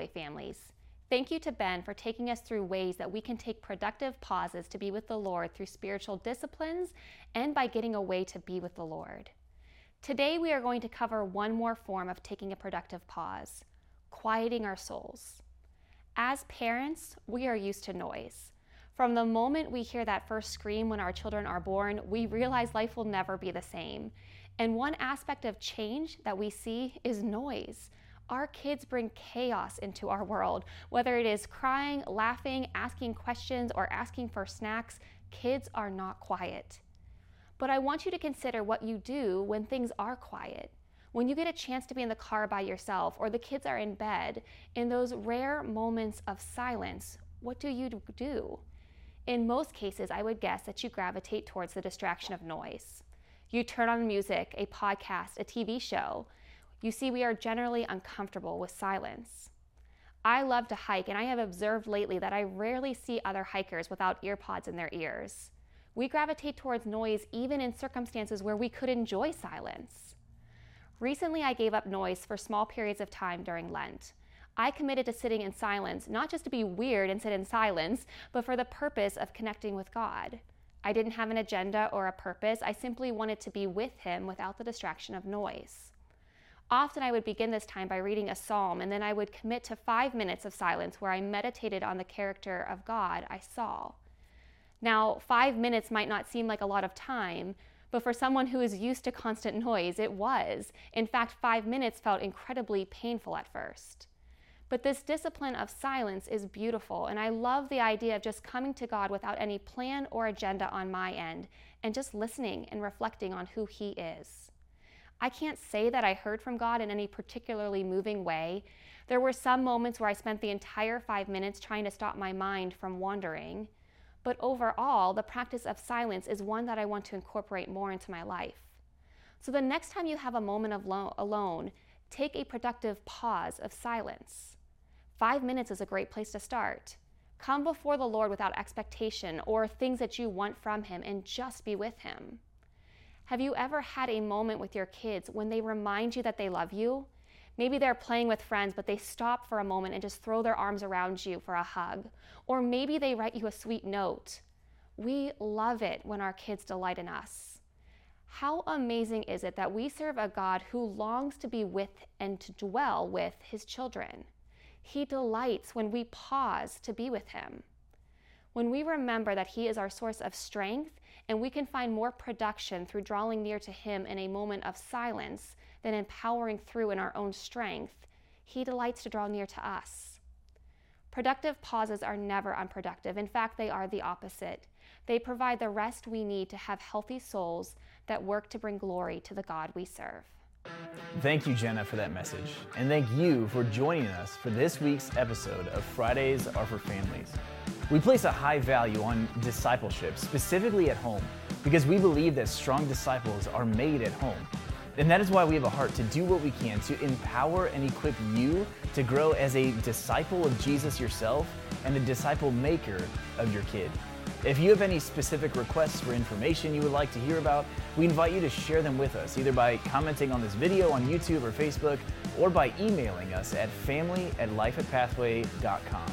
Pathway families. Thank you to Ben for taking us through ways that we can take productive pauses to be with the Lord through spiritual disciplines and by getting away to be with the Lord. Today, we are going to cover one more form of taking a productive pause quieting our souls. As parents, we are used to noise. From the moment we hear that first scream when our children are born, we realize life will never be the same. And one aspect of change that we see is noise. Our kids bring chaos into our world. Whether it is crying, laughing, asking questions, or asking for snacks, kids are not quiet. But I want you to consider what you do when things are quiet. When you get a chance to be in the car by yourself or the kids are in bed, in those rare moments of silence, what do you do? In most cases, I would guess that you gravitate towards the distraction of noise. You turn on music, a podcast, a TV show. You see, we are generally uncomfortable with silence. I love to hike, and I have observed lately that I rarely see other hikers without earpods in their ears. We gravitate towards noise even in circumstances where we could enjoy silence. Recently, I gave up noise for small periods of time during Lent. I committed to sitting in silence, not just to be weird and sit in silence, but for the purpose of connecting with God. I didn't have an agenda or a purpose. I simply wanted to be with Him without the distraction of noise. Often I would begin this time by reading a psalm, and then I would commit to five minutes of silence where I meditated on the character of God I saw. Now, five minutes might not seem like a lot of time, but for someone who is used to constant noise, it was. In fact, five minutes felt incredibly painful at first. But this discipline of silence is beautiful, and I love the idea of just coming to God without any plan or agenda on my end and just listening and reflecting on who He is. I can't say that I heard from God in any particularly moving way. There were some moments where I spent the entire five minutes trying to stop my mind from wandering. But overall, the practice of silence is one that I want to incorporate more into my life. So the next time you have a moment of lo- alone, take a productive pause of silence. Five minutes is a great place to start. Come before the Lord without expectation or things that you want from Him and just be with Him. Have you ever had a moment with your kids when they remind you that they love you Maybe they're playing with friends, but they stop for a moment and just throw their arms around you for a hug. Or maybe they write you a sweet note. We love it when our kids delight in us. How amazing is it that we serve a God who longs to be with and to dwell with his children? He delights when we pause to be with him. When we remember that He is our source of strength and we can find more production through drawing near to Him in a moment of silence than empowering through in our own strength, He delights to draw near to us. Productive pauses are never unproductive. In fact, they are the opposite. They provide the rest we need to have healthy souls that work to bring glory to the God we serve. Thank you, Jenna, for that message. And thank you for joining us for this week's episode of Fridays Are for Families. We place a high value on discipleship, specifically at home, because we believe that strong disciples are made at home. And that is why we have a heart to do what we can to empower and equip you to grow as a disciple of Jesus yourself and a disciple maker of your kid. If you have any specific requests for information you would like to hear about, we invite you to share them with us, either by commenting on this video on YouTube or Facebook, or by emailing us at family at lifeatpathway.com.